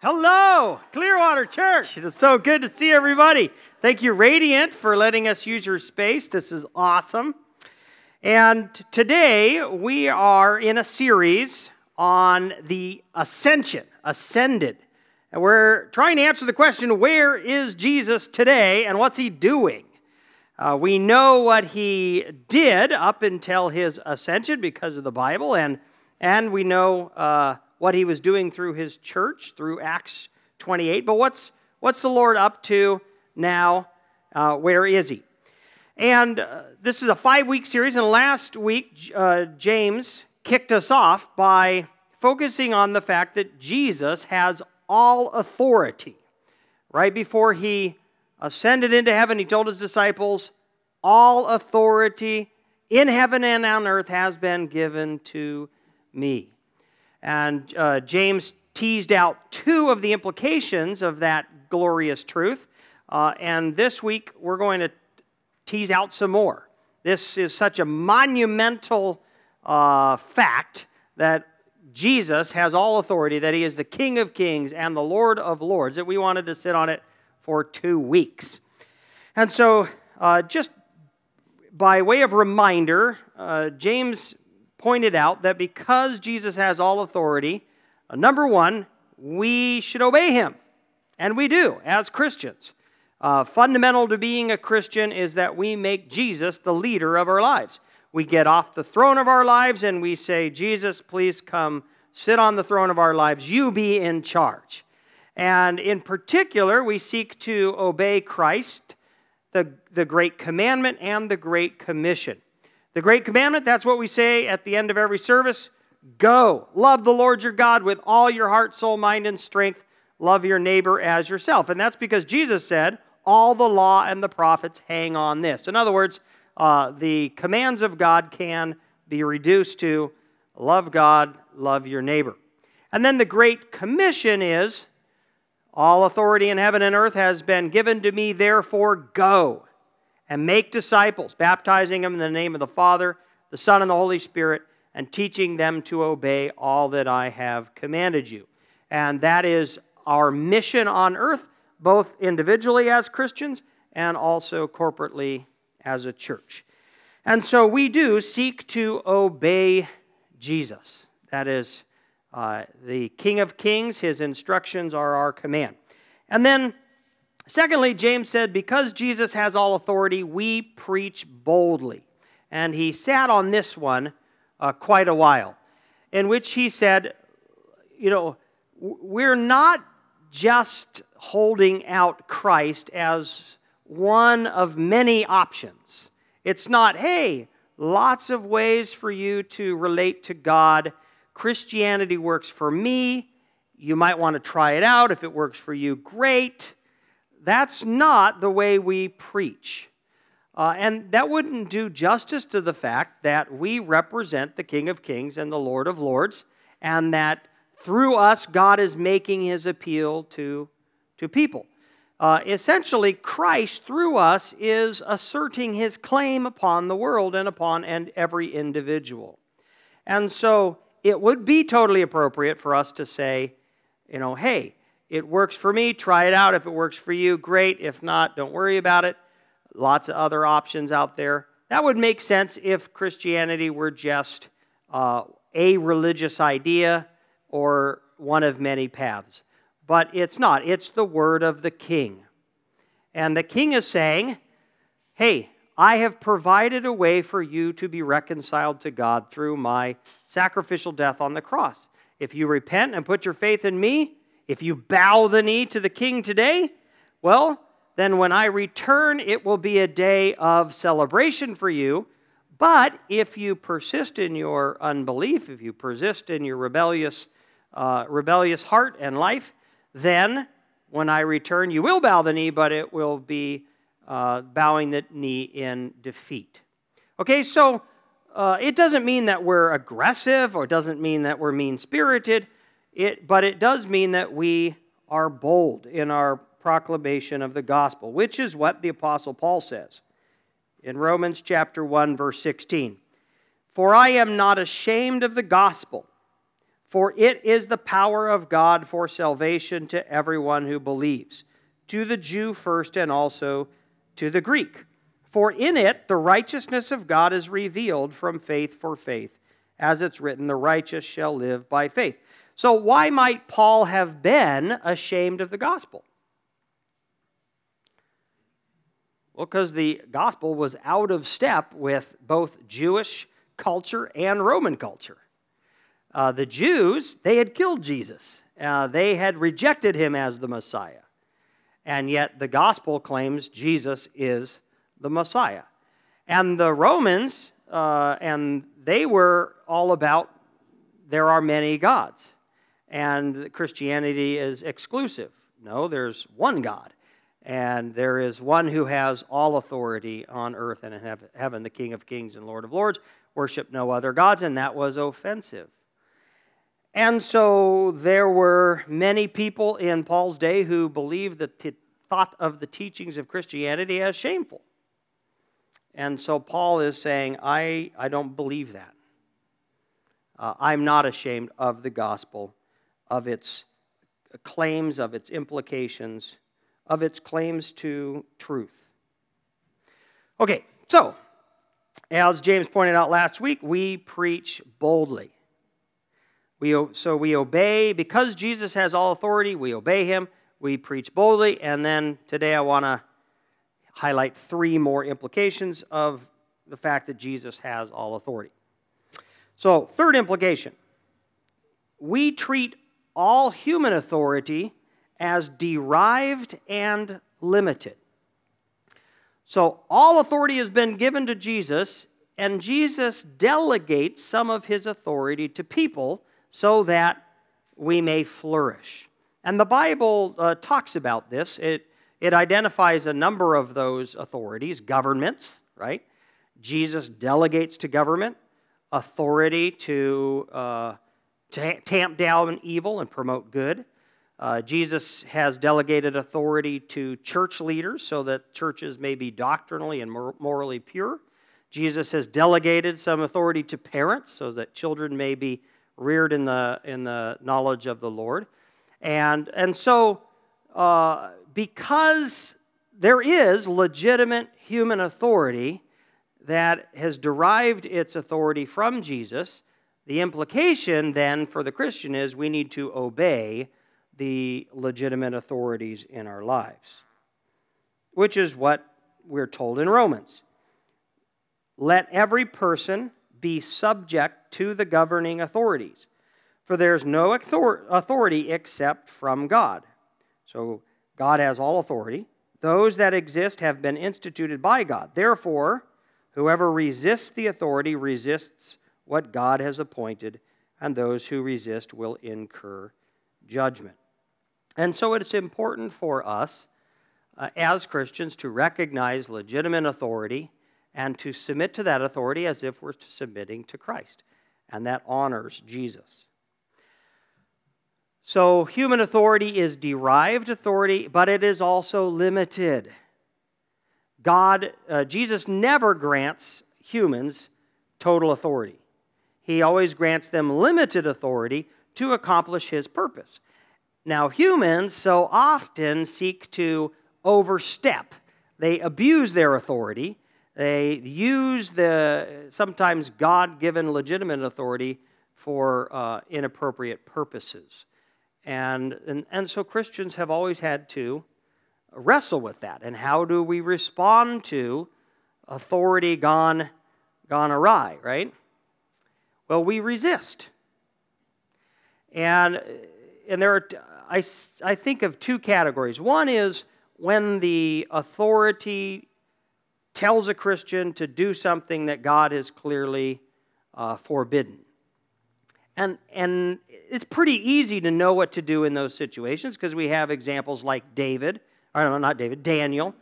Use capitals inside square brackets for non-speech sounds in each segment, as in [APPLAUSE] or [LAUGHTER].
Hello, Clearwater Church. It's so good to see everybody. Thank you, Radiant, for letting us use your space. This is awesome. And today we are in a series on the ascension, ascended. And we're trying to answer the question where is Jesus today and what's he doing? Uh, we know what he did up until his ascension because of the Bible, and, and we know. Uh, what he was doing through his church, through Acts 28. But what's, what's the Lord up to now? Uh, where is he? And uh, this is a five week series. And last week, uh, James kicked us off by focusing on the fact that Jesus has all authority. Right before he ascended into heaven, he told his disciples, All authority in heaven and on earth has been given to me. And uh, James teased out two of the implications of that glorious truth. Uh, and this week, we're going to tease out some more. This is such a monumental uh, fact that Jesus has all authority, that he is the King of kings and the Lord of lords, that we wanted to sit on it for two weeks. And so, uh, just by way of reminder, uh, James pointed out that because Jesus has all authority, uh, number one, we should obey him. And we do as Christians. Uh, fundamental to being a Christian is that we make Jesus the leader of our lives. We get off the throne of our lives and we say, Jesus, please come sit on the throne of our lives. You be in charge. And in particular, we seek to obey Christ, the, the great commandment, and the great commission. The great commandment, that's what we say at the end of every service go. Love the Lord your God with all your heart, soul, mind, and strength. Love your neighbor as yourself. And that's because Jesus said, all the law and the prophets hang on this. In other words, uh, the commands of God can be reduced to love God, love your neighbor. And then the Great Commission is all authority in heaven and earth has been given to me, therefore go and make disciples, baptizing them in the name of the Father, the Son, and the Holy Spirit, and teaching them to obey all that I have commanded you. And that is our mission on earth, both individually as Christians and also corporately as a church. And so we do seek to obey Jesus. That is uh, the King of Kings. His instructions are our command. And then Secondly, James said, because Jesus has all authority, we preach boldly. And he sat on this one uh, quite a while, in which he said, you know, we're not just holding out Christ as one of many options. It's not, hey, lots of ways for you to relate to God. Christianity works for me. You might want to try it out. If it works for you, great. That's not the way we preach. Uh, and that wouldn't do justice to the fact that we represent the King of Kings and the Lord of Lords, and that through us, God is making his appeal to, to people. Uh, essentially, Christ through us is asserting his claim upon the world and upon and every individual. And so it would be totally appropriate for us to say, you know, hey, it works for me, try it out. If it works for you, great. If not, don't worry about it. Lots of other options out there. That would make sense if Christianity were just uh, a religious idea or one of many paths. But it's not, it's the word of the king. And the king is saying, Hey, I have provided a way for you to be reconciled to God through my sacrificial death on the cross. If you repent and put your faith in me, if you bow the knee to the king today, well, then when I return, it will be a day of celebration for you. But if you persist in your unbelief, if you persist in your rebellious, uh, rebellious heart and life, then when I return, you will bow the knee, but it will be uh, bowing the knee in defeat. Okay, so uh, it doesn't mean that we're aggressive or doesn't mean that we're mean spirited. It, but it does mean that we are bold in our proclamation of the gospel, which is what the Apostle Paul says in Romans chapter 1, verse 16. For I am not ashamed of the gospel, For it is the power of God for salvation to everyone who believes, to the Jew first and also to the Greek. For in it the righteousness of God is revealed from faith for faith, as it's written, the righteous shall live by faith. So, why might Paul have been ashamed of the gospel? Well, because the gospel was out of step with both Jewish culture and Roman culture. Uh, the Jews, they had killed Jesus, uh, they had rejected him as the Messiah. And yet the gospel claims Jesus is the Messiah. And the Romans, uh, and they were all about there are many gods, and Christianity is exclusive. No, there's one God. And there is one who has all authority on earth and in heaven, the King of kings and Lord of lords. Worship no other gods, and that was offensive. And so there were many people in Paul's day who believed that t- thought of the teachings of Christianity as shameful. And so Paul is saying, I, I don't believe that. Uh, I'm not ashamed of the gospel, of its claims, of its implications of its claims to truth. Okay, so as James pointed out last week, we preach boldly. We, so we obey, because Jesus has all authority, we obey him, we preach boldly, and then today I want to highlight three more implications of the fact that Jesus has all authority. So, third implication we treat all human authority as derived and limited. So, all authority has been given to Jesus, and Jesus delegates some of his authority to people so that we may flourish. And the Bible uh, talks about this. It, it identifies a number of those authorities governments, right? Jesus delegates to government authority to, uh, to tamp down evil and promote good. Uh, Jesus has delegated authority to church leaders so that churches may be doctrinally and morally pure. Jesus has delegated some authority to parents so that children may be reared in the, in the knowledge of the Lord. And, and so, uh, because there is legitimate human authority that has derived its authority from Jesus, the implication then for the Christian is we need to obey the legitimate authorities in our lives, which is what we're told in Romans. Let every person be subject to the governing authorities, for there's no authority except from God. So God has all authority. Those that exist have been instituted by God. Therefore, whoever resists the authority resists what God has appointed, and those who resist will incur judgment. And so it's important for us uh, as Christians to recognize legitimate authority and to submit to that authority as if we're submitting to Christ. And that honors Jesus. So, human authority is derived authority, but it is also limited. God, uh, Jesus never grants humans total authority. He always grants them limited authority to accomplish his purpose. Now, humans so often seek to overstep, they abuse their authority. They use the sometimes God given legitimate authority for uh, inappropriate purposes. And, and, and so Christians have always had to wrestle with that. And how do we respond to authority gone, gone awry, right? Well, we resist. And, and there are, I, I think of two categories. One is when the authority tells a Christian to do something that God has clearly uh, forbidden. And, and it's pretty easy to know what to do in those situations because we have examples like David, or no, not David, Daniel,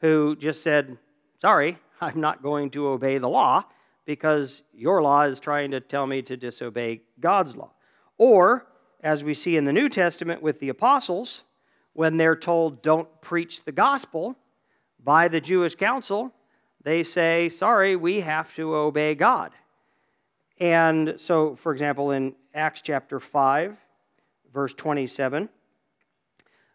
who just said, Sorry, I'm not going to obey the law because your law is trying to tell me to disobey God's law. Or as we see in the New Testament with the apostles, when they're told don't preach the gospel by the Jewish council, they say, sorry, we have to obey God. And so, for example, in Acts chapter 5, verse 27.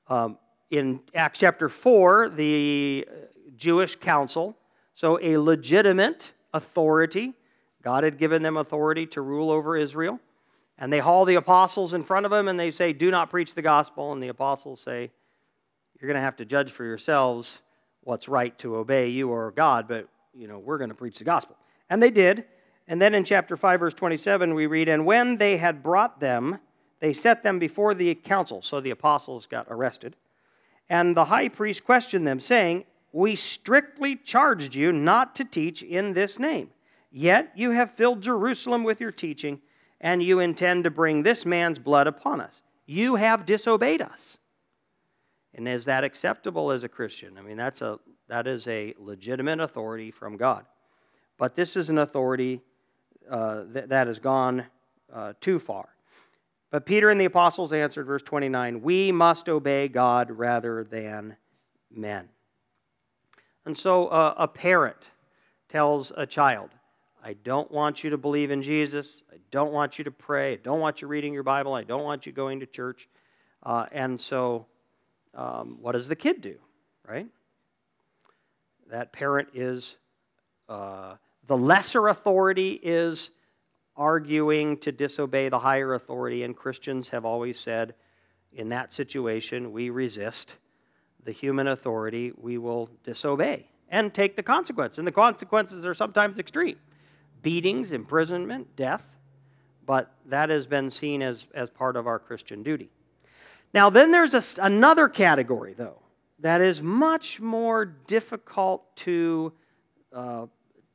Um, in Acts chapter 4, the Jewish council, so a legitimate authority, God had given them authority to rule over Israel. And they haul the apostles in front of them and they say, Do not preach the gospel. And the apostles say, You're going to have to judge for yourselves what's right to obey you or God, but you know, we're going to preach the gospel. And they did. And then in chapter 5, verse 27, we read, And when they had brought them, they set them before the council. So the apostles got arrested. And the high priest questioned them, saying, We strictly charged you not to teach in this name. Yet you have filled Jerusalem with your teaching, and you intend to bring this man's blood upon us. You have disobeyed us. And is that acceptable as a Christian? I mean, that's a, that is a legitimate authority from God. But this is an authority uh, that, that has gone uh, too far. But Peter and the apostles answered, verse 29, we must obey God rather than men. And so uh, a parent tells a child, I don't want you to believe in Jesus. I don't want you to pray. I don't want you reading your Bible. I don't want you going to church. Uh, and so, um, what does the kid do, right? That parent is uh, the lesser authority is arguing to disobey the higher authority, and Christians have always said, in that situation, we resist the human authority, we will disobey and take the consequences. And the consequences are sometimes extreme beatings, imprisonment, death, but that has been seen as, as part of our Christian duty. Now, then there's a, another category, though, that is much more difficult to uh,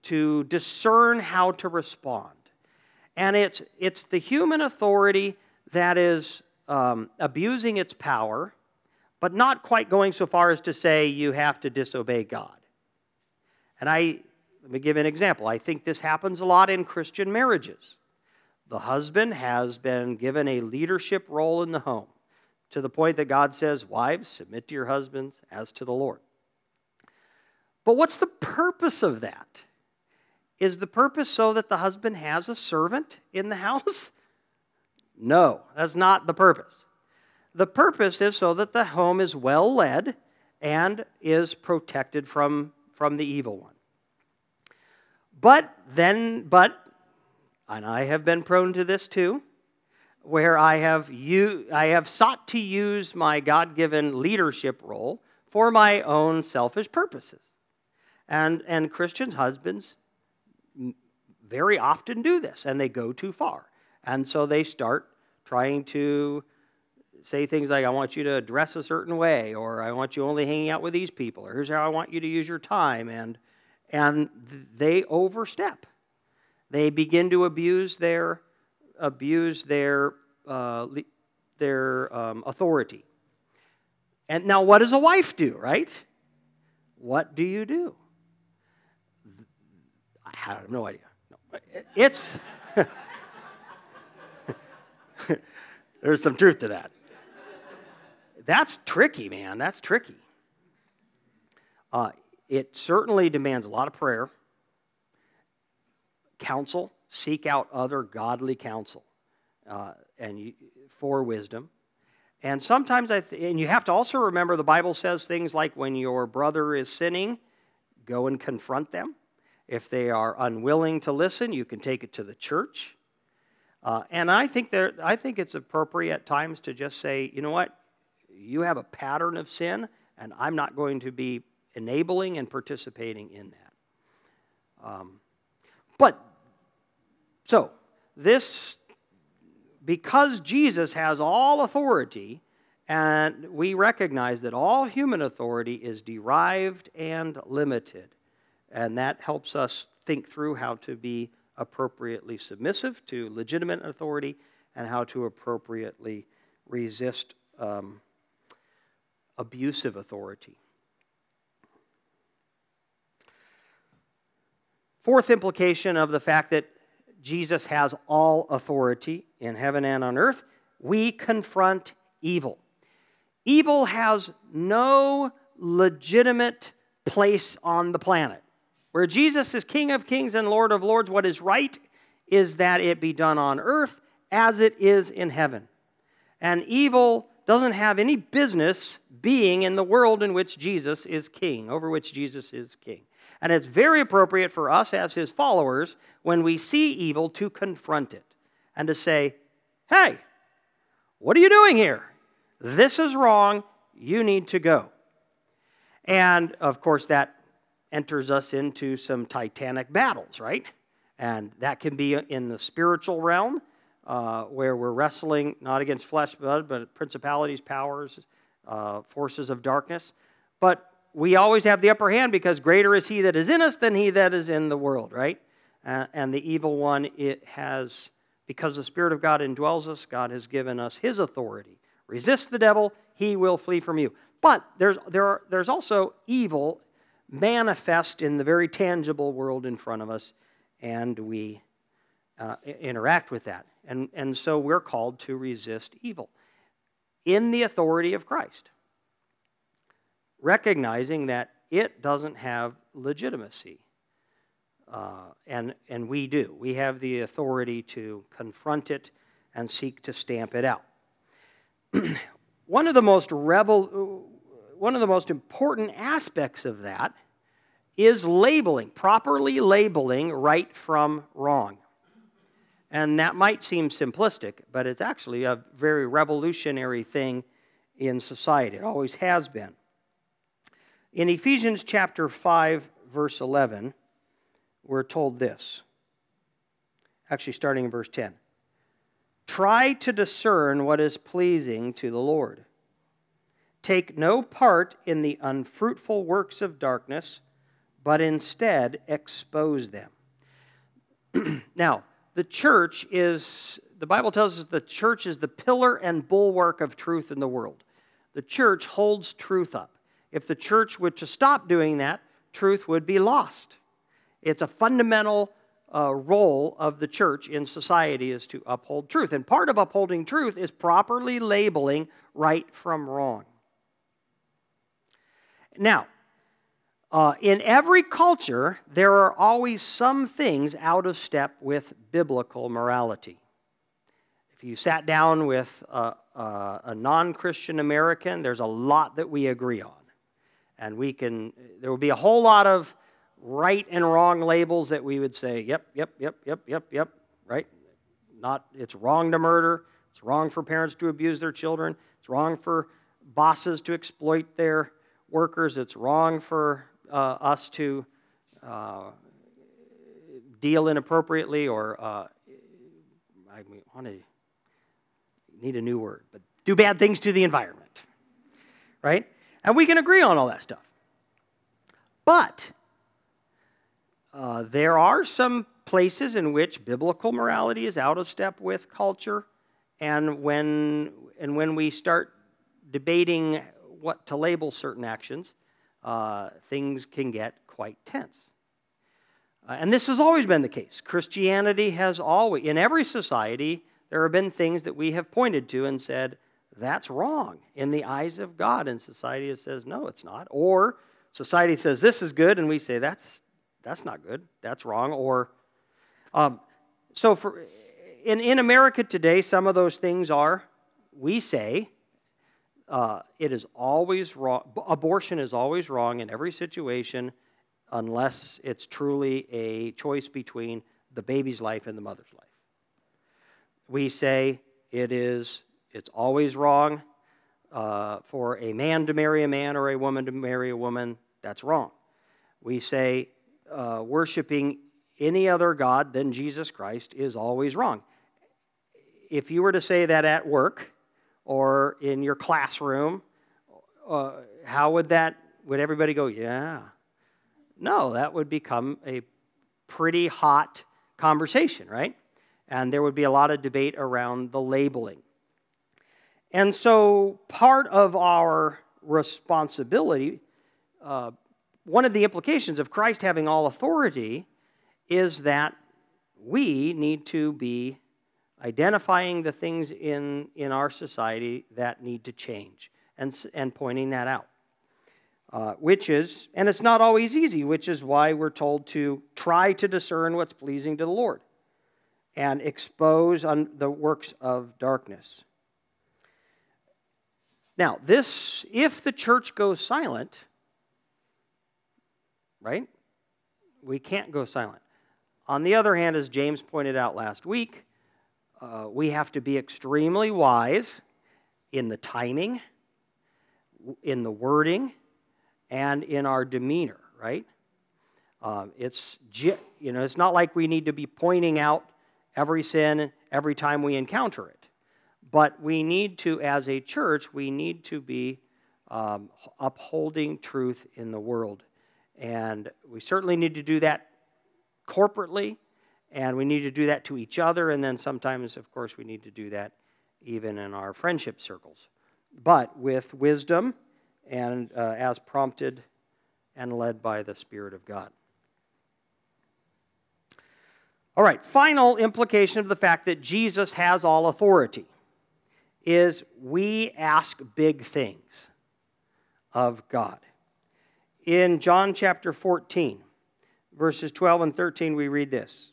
to discern how to respond. And it's, it's the human authority that is um, abusing its power, but not quite going so far as to say you have to disobey God. And I, let me give an example. I think this happens a lot in Christian marriages. The husband has been given a leadership role in the home to the point that God says, Wives, submit to your husbands as to the Lord. But what's the purpose of that? Is the purpose so that the husband has a servant in the [LAUGHS] house? No, that's not the purpose. The purpose is so that the home is well led and is protected from, from the evil one. But then, but, and I have been prone to this too, where I have, u- I have sought to use my God given leadership role for my own selfish purposes. And, and Christian husbands very often do this and they go too far. And so they start trying to say things like, I want you to dress a certain way, or I want you only hanging out with these people, or here's how I want you to use your time. And, and they overstep. They begin to abuse their, abuse their, uh, their um, authority. And now, what does a wife do, right? What do you do? I have no idea. No. It's. [LAUGHS] There's some truth to that. That's tricky, man. That's tricky. Uh, it certainly demands a lot of prayer, counsel, seek out other godly counsel uh, and you, for wisdom. And sometimes I, th- and you have to also remember the Bible says things like when your brother is sinning, go and confront them. If they are unwilling to listen, you can take it to the church. Uh, and I think, there, I think it's appropriate at times to just say, you know what? You have a pattern of sin, and I'm not going to be enabling and participating in that. Um, but, so, this, because Jesus has all authority, and we recognize that all human authority is derived and limited. And that helps us think through how to be appropriately submissive to legitimate authority and how to appropriately resist um, abusive authority. Fourth implication of the fact that Jesus has all authority in heaven and on earth, we confront evil. Evil has no legitimate place on the planet. Where Jesus is King of kings and Lord of lords, what is right is that it be done on earth as it is in heaven. And evil doesn't have any business being in the world in which Jesus is king, over which Jesus is king. And it's very appropriate for us as his followers when we see evil to confront it and to say, hey, what are you doing here? This is wrong. You need to go. And of course, that enters us into some titanic battles, right? And that can be in the spiritual realm, uh, where we're wrestling not against flesh, blood, but principalities, powers, uh, forces of darkness. But we always have the upper hand because greater is he that is in us than he that is in the world, right? Uh, and the evil one, it has, because the Spirit of God indwells us, God has given us his authority. Resist the devil, he will flee from you. But there's, there are, there's also evil manifest in the very tangible world in front of us, and we uh, interact with that. And, and so we're called to resist evil in the authority of Christ recognizing that it doesn't have legitimacy. Uh, and, and we do. We have the authority to confront it and seek to stamp it out. [CLEARS THROAT] one, of the most rebel, one of the most important aspects of that is labeling, properly labeling right from wrong. And that might seem simplistic, but it's actually a very revolutionary thing in society. It always has been. In Ephesians chapter 5, verse 11, we're told this. Actually, starting in verse 10. Try to discern what is pleasing to the Lord. Take no part in the unfruitful works of darkness, but instead expose them. [CLEARS THROAT] now, the church is, the Bible tells us the church is the pillar and bulwark of truth in the world. The church holds truth up. If the church were to stop doing that, truth would be lost. It's a fundamental uh, role of the church in society is to uphold truth. And part of upholding truth is properly labeling right from wrong. Now, uh, in every culture, there are always some things out of step with biblical morality. If you sat down with a, a, a non Christian American, there's a lot that we agree on. And we can, there will be a whole lot of right and wrong labels that we would say, yep, yep, yep, yep, yep, yep, right? Not, it's wrong to murder. It's wrong for parents to abuse their children. It's wrong for bosses to exploit their workers. It's wrong for uh, us to uh, deal inappropriately or, uh, I want to need a new word, but do bad things to the environment, right? And we can agree on all that stuff. But uh, there are some places in which biblical morality is out of step with culture. And when, and when we start debating what to label certain actions, uh, things can get quite tense. Uh, and this has always been the case. Christianity has always, in every society, there have been things that we have pointed to and said, that's wrong in the eyes of God. And society says, no, it's not. Or society says, this is good, and we say, that's, that's not good, that's wrong. Or, um, so for, in, in America today, some of those things are, we say, uh, it is always wrong, abortion is always wrong in every situation unless it's truly a choice between the baby's life and the mother's life. We say it is it's always wrong uh, for a man to marry a man or a woman to marry a woman. That's wrong. We say uh, worshiping any other God than Jesus Christ is always wrong. If you were to say that at work or in your classroom, uh, how would that, would everybody go, yeah? No, that would become a pretty hot conversation, right? And there would be a lot of debate around the labeling. And so, part of our responsibility, uh, one of the implications of Christ having all authority is that we need to be identifying the things in, in our society that need to change and, and pointing that out. Uh, which is, and it's not always easy, which is why we're told to try to discern what's pleasing to the Lord. and expose the works of darkness. Now, this, if the church goes silent, right? We can't go silent. On the other hand, as James pointed out last week, uh, we have to be extremely wise in the timing, in the wording, and in our demeanor, right? Um, it's, you know, it's not like we need to be pointing out every sin every time we encounter it. But we need to, as a church, we need to be um, upholding truth in the world. And we certainly need to do that corporately, and we need to do that to each other, and then sometimes, of course, we need to do that even in our friendship circles. But with wisdom and uh, as prompted and led by the Spirit of God. All right, final implication of the fact that Jesus has all authority is we ask big things of God. In John chapter 14, verses 12 and 13, we read this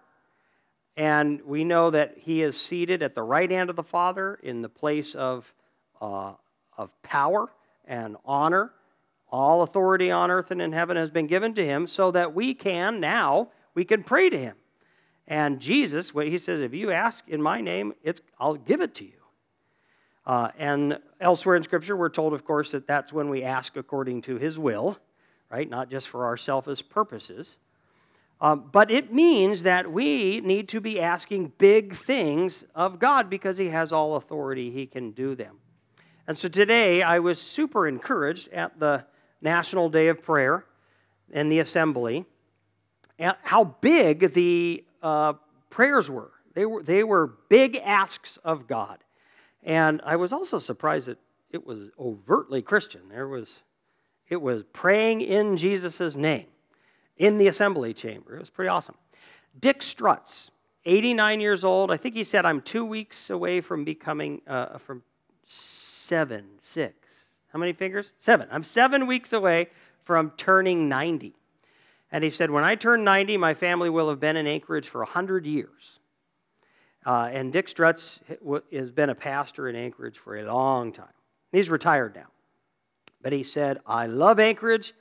And we know that he is seated at the right hand of the Father in the place of, uh, of power and honor. All authority on earth and in heaven has been given to him so that we can now, we can pray to him. And Jesus, what he says, if you ask in my name, it's, I'll give it to you. Uh, and elsewhere in Scripture, we're told, of course, that that's when we ask according to his will, right? Not just for our selfish purposes. Um, but it means that we need to be asking big things of God because He has all authority, He can do them. And so today I was super encouraged at the National Day of Prayer in the assembly at how big the uh, prayers were. They were, they were big asks of God. And I was also surprised that it was overtly Christian. There was, it was praying in Jesus' name in the assembly chamber. It was pretty awesome. Dick Strutz, 89 years old. I think he said, I'm two weeks away from becoming, uh, from seven, six. How many fingers? Seven. I'm seven weeks away from turning 90. And he said, When I turn 90, my family will have been in Anchorage for 100 years. Uh, and Dick Strutz has been a pastor in Anchorage for a long time. He's retired now. But he said, I love Anchorage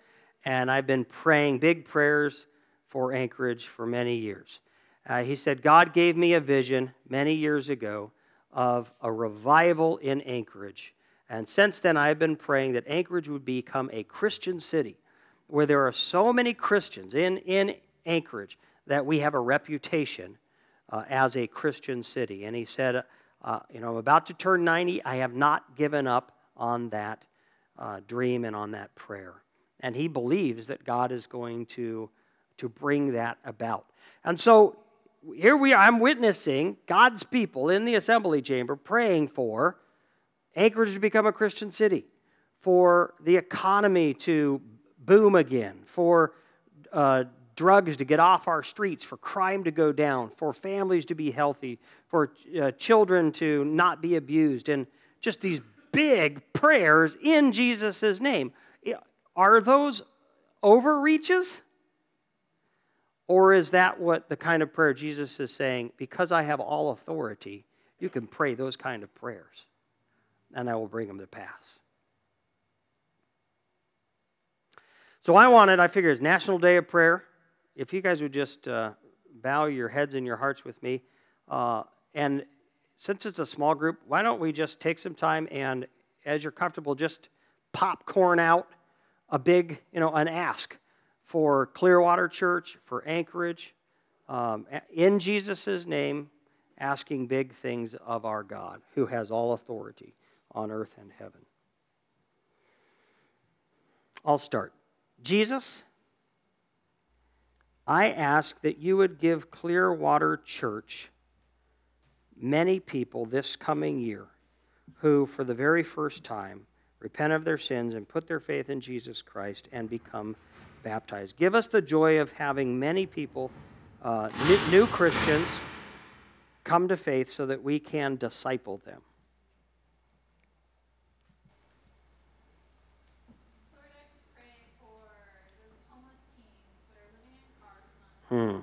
and I've been praying big prayers for Anchorage for many years. Uh, he said, God gave me a vision many years ago of a revival in Anchorage. And since then, I've been praying that Anchorage would become a Christian city where there are so many Christians in, in Anchorage that we have a reputation uh, as a Christian city. And he said, uh, You know, I'm about to turn 90. I have not given up on that uh, dream and on that prayer. And he believes that God is going to, to bring that about. And so here we are, I'm witnessing God's people in the assembly chamber praying for Anchorage to become a Christian city, for the economy to boom again, for uh, drugs to get off our streets, for crime to go down, for families to be healthy, for uh, children to not be abused, and just these big prayers in Jesus' name. Are those overreaches? Or is that what the kind of prayer Jesus is saying? Because I have all authority, you can pray those kind of prayers, and I will bring them to pass. So I wanted, I figured, it's National Day of Prayer. If you guys would just uh, bow your heads and your hearts with me. Uh, and since it's a small group, why don't we just take some time and, as you're comfortable, just popcorn out a big, you know, an ask for Clearwater Church, for Anchorage, um, in Jesus' name, asking big things of our God, who has all authority on earth and heaven. I'll start. Jesus, I ask that you would give Clearwater Church many people this coming year who, for the very first time, repent of their sins and put their faith in Jesus Christ and become baptized. Give us the joy of having many people, uh, new, new Christians, come to faith so that we can disciple them. Hmm.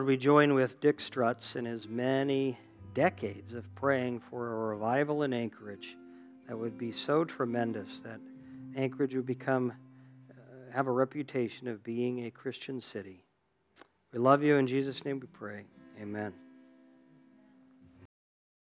Lord, we join with Dick Strutz in his many decades of praying for a revival in Anchorage that would be so tremendous that Anchorage would become, uh, have a reputation of being a Christian city. We love you. In Jesus' name we pray. Amen.